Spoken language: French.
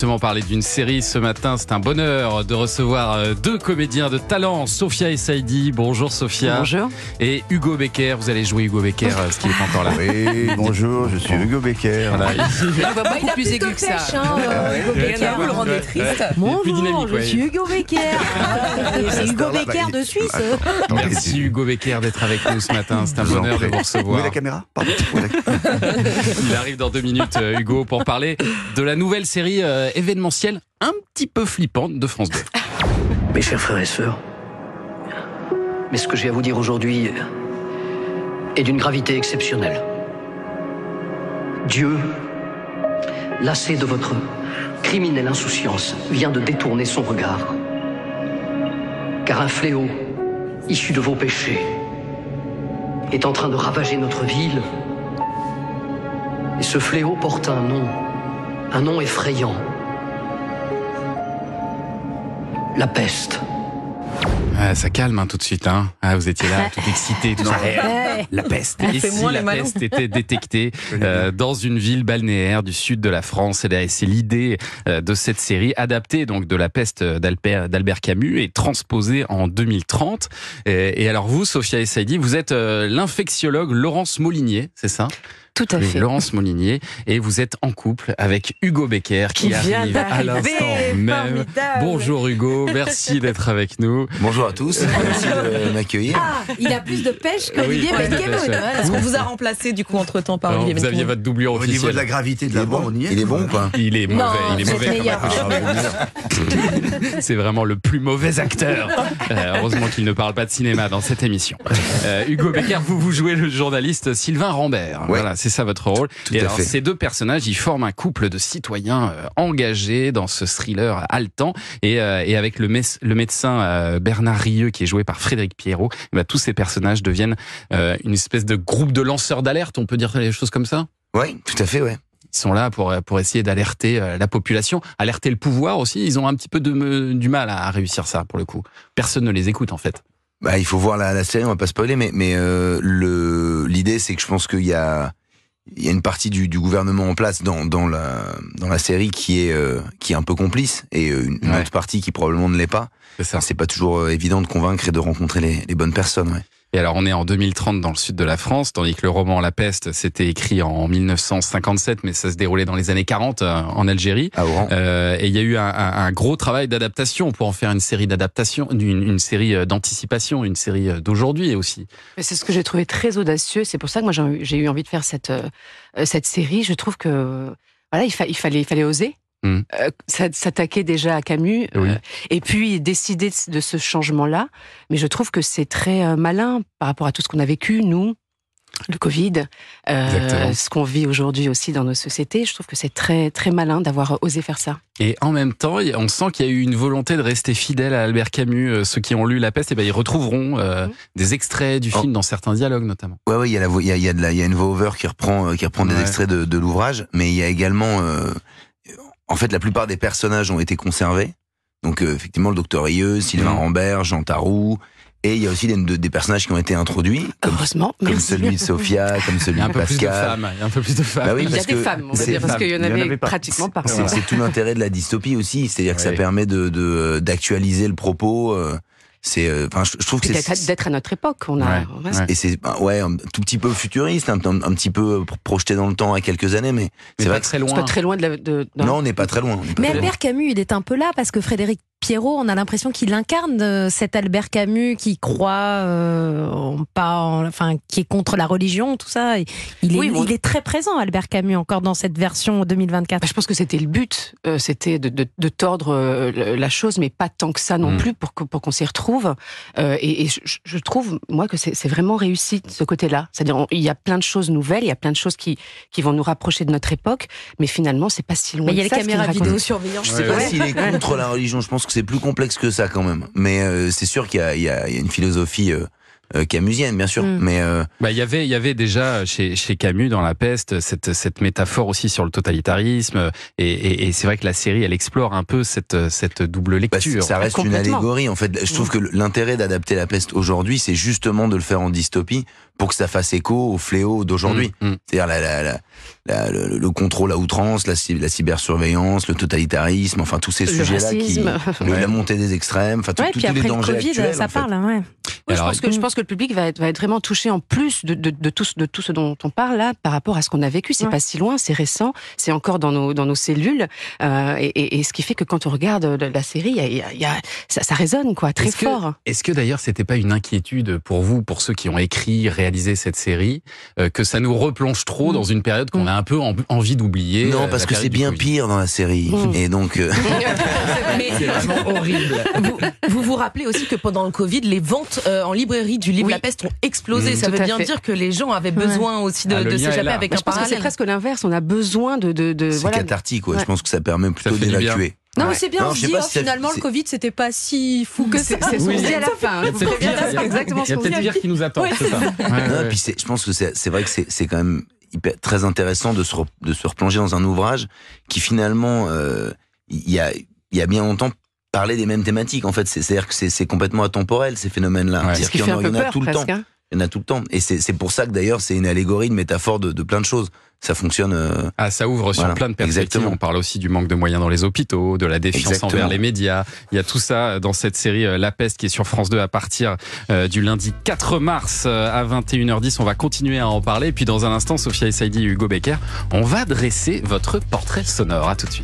Justement parler d'une série ce matin, c'est un bonheur de recevoir euh, deux comédiens de talent, Sophia et Saïdi. Bonjour Sophia. Bonjour. Et Hugo Becker, vous allez jouer Hugo Becker, euh, ce qui est pas encore là. Oui, bonjour, je suis Hugo Becker. Voilà. On va beaucoup plus aigu que ça. Hugo Becker, vous le rendez triste. plus dynamique, Bonjour, je ouais. suis Hugo Becker. C'est Hugo Star-là, Becker bah, de Suisse. Attendez, Merci Hugo Becker d'être avec nous ce matin, c'est un vous bonheur de vous Où est recevoir. la caméra Pardon. Il arrive dans deux minutes, euh, Hugo, pour parler de la nouvelle série euh, événementielle un petit peu flippante de France 2. Mes chers frères et sœurs, mais ce que j'ai à vous dire aujourd'hui est d'une gravité exceptionnelle. Dieu, lassé de votre criminelle insouciance, vient de détourner son regard. Car un fléau, issu de vos péchés, est en train de ravager notre ville. Et ce fléau porte un nom, un nom effrayant. La peste. Ah, ça calme hein, tout de suite. Hein. Ah, vous étiez là, tout excité, tout ça. La peste. Et si la peste était détectée euh, dans une ville balnéaire du sud de la France, Et c'est l'idée euh, de cette série adaptée donc de la peste d'Albert d'Albert Camus et transposée en 2030. Et, et alors vous, Sophia Essaidi, vous êtes euh, l'infectiologue Laurence Molinier, c'est ça? Tout à fait. Laurence Molinier, et vous êtes en couple avec Hugo Becker qui, Qui vient arrive à l'instant même. formidable. Bonjour Hugo, merci d'être avec nous. Bonjour à tous, merci de m'accueillir. Ah, il a plus de pêche qu'Olivier Oui, plus de Benkemoun. pêche. Est-ce On vous a remplacé du coup entre temps par Alors, Olivier vous aviez votre doublure Au niveau de officielle. la gravité de la voix, on y est. Il est bon ou pas Il est mauvais, Non, il est mauvais. C'est vraiment le plus mauvais acteur. Euh, heureusement qu'il ne parle pas de cinéma dans cette émission. Euh, Hugo Becker, vous vous jouez le journaliste Sylvain Rambert. Ouais. Voilà, c'est ça votre rôle. Tout Et alors, fait. ces deux personnages, ils forment un couple de citoyens euh, engagés dans ce thriller haletant. Et, euh, et avec le, médecin euh, Bernard Rieux, qui est joué par Frédéric Pierrot, eh ben, tous ces personnages deviennent une espèce de groupe de lanceurs d'alerte. On peut dire les choses comme ça Oui, tout à fait, ouais. ils sont là pour, pour essayer d'alerter la population, alerter le pouvoir aussi. Ils ont un petit peu de, du mal à réussir ça, pour le coup. Personne ne les écoute, en fait. Bah, il faut voir la, la série, on va pas spoiler, mais, mais euh, l'idée, c'est que je pense qu'il y a, il y a une partie du, du gouvernement en place dans, dans, la, dans la série qui est, euh, qui est un peu complice et euh, une, une Ouais. autre partie qui probablement ne l'est pas. C'est pas toujours euh, évident de convaincre et de rencontrer les, les bonnes personnes. Ouais. Et alors, on est en 2030 dans le sud de la France, tandis que le roman La Peste, c'était écrit en 1957, mais ça se déroulait dans les années 40 euh, en Algérie. À Oran. Euh, et il y a eu un, un- un gros travail d'adaptation pour en faire une série d'adaptation, une, une série euh, d'anticipation, une série euh, d'aujourd'hui aussi. Mais C'est ce que j'ai trouvé très audacieux. C'est pour ça que moi j'ai eu- envie de faire cette cette série. Je trouve que voilà, il, fa- il fallait il fallait oser. Mm. Euh, s'attaquer déjà à Camus Oui. euh, et puis décider de, ce changement-là. Mais je trouve que c'est très euh, malin par rapport à tout ce qu'on a vécu, nous, le Covid, euh, ce qu'on vit aujourd'hui aussi dans nos sociétés. Je trouve que c'est très très malin d'avoir osé faire ça. Et en même temps, on sent qu'il y a eu une volonté de rester fidèle à Albert Camus. Ceux qui ont lu La Peste, eh ben, ils retrouveront euh, Mhm. des extraits du Oh. film dans certains dialogues, notamment. Ouais, ouais, il y a la, vo- il y a, il y a de la, il y a une voix-over qui reprend, qui reprend des extraits de, de l'ouvrage, mais il y a également, euh, en fait, la plupart des personnages ont été conservés. Donc, euh, effectivement, le docteur Rieux, Sylvain Mhm. Rambert, Jean Tarou, et il y a aussi des, de- des personnages qui ont été introduits, comme, Heureusement, comme merci. celui de Sophia, comme Il celui y a un de peu plus de Pascal. femmes. Il y a un peu plus de femmes. Bah oui, Il y a des femmes, on va dire, parce qu'il y en il y en avait, pratiquement pas. C'est c'est tout l'intérêt de la dystopie aussi, c'est-à-dire que ça permet de de- d'actualiser le propos. euh, C'est, euh, enfin, je, je trouve que c'est d'être à notre époque. On a, Ouais, on a- ouais. et c'est bah, ouais un tout petit peu futuriste, un, un- un petit peu euh, projeté dans le temps à quelques années, mais Mais c'est pas vrai que très c'est loin. pas très loin de la. De, non. non, on n'est pas très loin. pas Mais très loin. Albert Camus, il est un peu là parce que Frédéric Pierrot, on a l'impression qu'il incarne euh, cet Albert Camus qui croit euh, en pas, en- enfin, qui est contre la religion, tout ça. Il est, Oui, bon. il est très présent, Albert Camus, encore dans cette version 2024. Bah, je pense que c'était le but, euh, c'était de, de, de tordre euh, la chose, mais pas tant que ça non Mm. plus pour que- pour qu'on s'y retrouve. Euh, et et je, je trouve moi que c'est vraiment réussi de ce côté-là. C'est-à-dire il y a plein de choses nouvelles, il y a plein de choses qui qui vont nous rapprocher de notre époque, mais finalement c'est pas si loin. Mais il y a les caméras raconte. vidéosurveillance. Je sais pas Ouais. s'il est contre la religion. Je pense c'est plus complexe que ça quand même. Mais euh, c'est sûr qu'il y, a- une philosophie euh, camusienne, bien sûr. Mm. Mais euh, Bah, il y avait, il y avait déjà chez, chez Camus dans La Peste cette, cette métaphore aussi sur le totalitarisme. Et, et, et c'est vrai que la série, elle explore un peu cette, cette double bah, lecture. ça reste une allégorie. En fait, je trouve que l'intérêt d'adapter la peste aujourd'hui, c'est justement de le faire en dystopie pour que ça fasse écho au fléau d'aujourd'hui. Mm, mm. C'est-à-dire la, la, la- la- le, le contrôle à outrance, la, cy- la cybersurveillance, le totalitarisme, enfin tous ces sujets-là qui, le- la montée des extrêmes, enfin tout- Ouais, tous puis tous les après le dangers Covid, actuels. ça en fait. parle, ouais. Oui, je, pense que, je pense que le public va être, va être vraiment touché en plus de, de, de, tout, ce- de tout ce dont on parle là par rapport à ce qu'on a vécu. C'est Ouais. pas si loin, c'est récent, c'est encore dans nos, dans nos cellules. Euh, et, et, et ce qui fait que quand on regarde la, la série, il y a, il y a- il y a- ça, ça résonne quoi, très Est-ce que- fort. Est-ce que d'ailleurs c'était pas une inquiétude pour vous, pour ceux qui ont écrit, réalisé cette série, euh, que ça nous replonge trop Mm. dans une période qu'on Mm. a un peu en- envie d'oublier Non, euh, parce que c'est bien Covid? pire dans la série. Mm. Et donc, euh, Mais C'est vraiment horrible. vous, vous vous rappelez aussi que pendant le Covid, les ventes euh, en librairie du livre Oui. La Peste ont explosé. Mmh. Ça Tout veut bien fait. dire que les gens avaient besoin aussi de, Ah, de s'échapper avec Mais un je pense que c'est parallèle. presque l'inverse. On a besoin de, de, de c'est voilà. cathartique. Ouais. Ouais. Je pense que ça permet plutôt d'évacuer. Non, Ouais. mais c'est bien, Non, on je se sais dit, pas oh, si finalement, le Covid, c'était pas si fou que ça. C'est ce qu'on dit à la fin. Il y a Je vous peut-être préviens, pire, il y a- peut-être dit. pire qui nous attend, c'est ça. Puis je pense que c'est c'est vrai que c'est c'est quand même hyper, très intéressant de se, re- de se replonger dans un ouvrage qui finalement, euh, il y, a, il y a bien longtemps, parlait des mêmes thématiques. En fait, C'est- c'est-à-dire que c'est complètement atemporel ces phénomènes-là. Ouais. Ce qui qu'il y fait en un a- il y peu en a peur tout le temps. hein. Il y en a tout le temps. Et c'est pour ça que d'ailleurs c'est une allégorie, une métaphore de, de plein de choses. Ça fonctionne. euh, Ah, ça ouvre sur Voilà, plein de perspectives. exactement. On parle aussi du manque de moyens dans les hôpitaux, de la défiance Exactement. envers les médias. Il y a tout ça dans cette série euh, La Peste qui est sur France 2 à partir euh, du lundi 4 mars euh, à 21h10. On va continuer à en parler. Et puis dans un instant, Sophia Essaidi et Hugo Becker, on va dresser votre portrait sonore. À tout de suite.